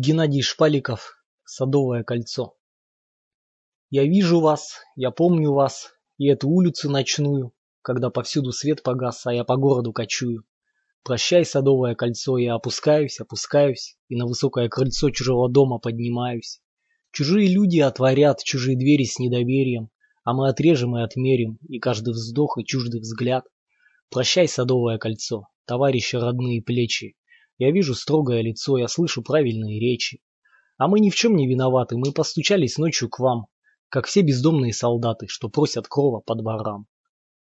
Геннадий Шпаликов «Садовое кольцо». Я вижу вас, я помню вас, и эту улицу ночную, Когда повсюду свет погас, а я по городу кочую. Прощай, Садовое кольцо, я опускаюсь, опускаюсь, И на высокое крыльцо чужого дома поднимаюсь. Чужие люди отворят чужие двери с недоверием, А мы отрежем и отмерим, и каждый вздох, и чуждый взгляд. Прощай, Садовое кольцо, товарищи родные плечи, я вижу строгое лицо, я слышу правильные речи. А мы ни в чем не виноваты, мы постучались ночью к вам, Как все бездомные солдаты, что просят крова по дворам.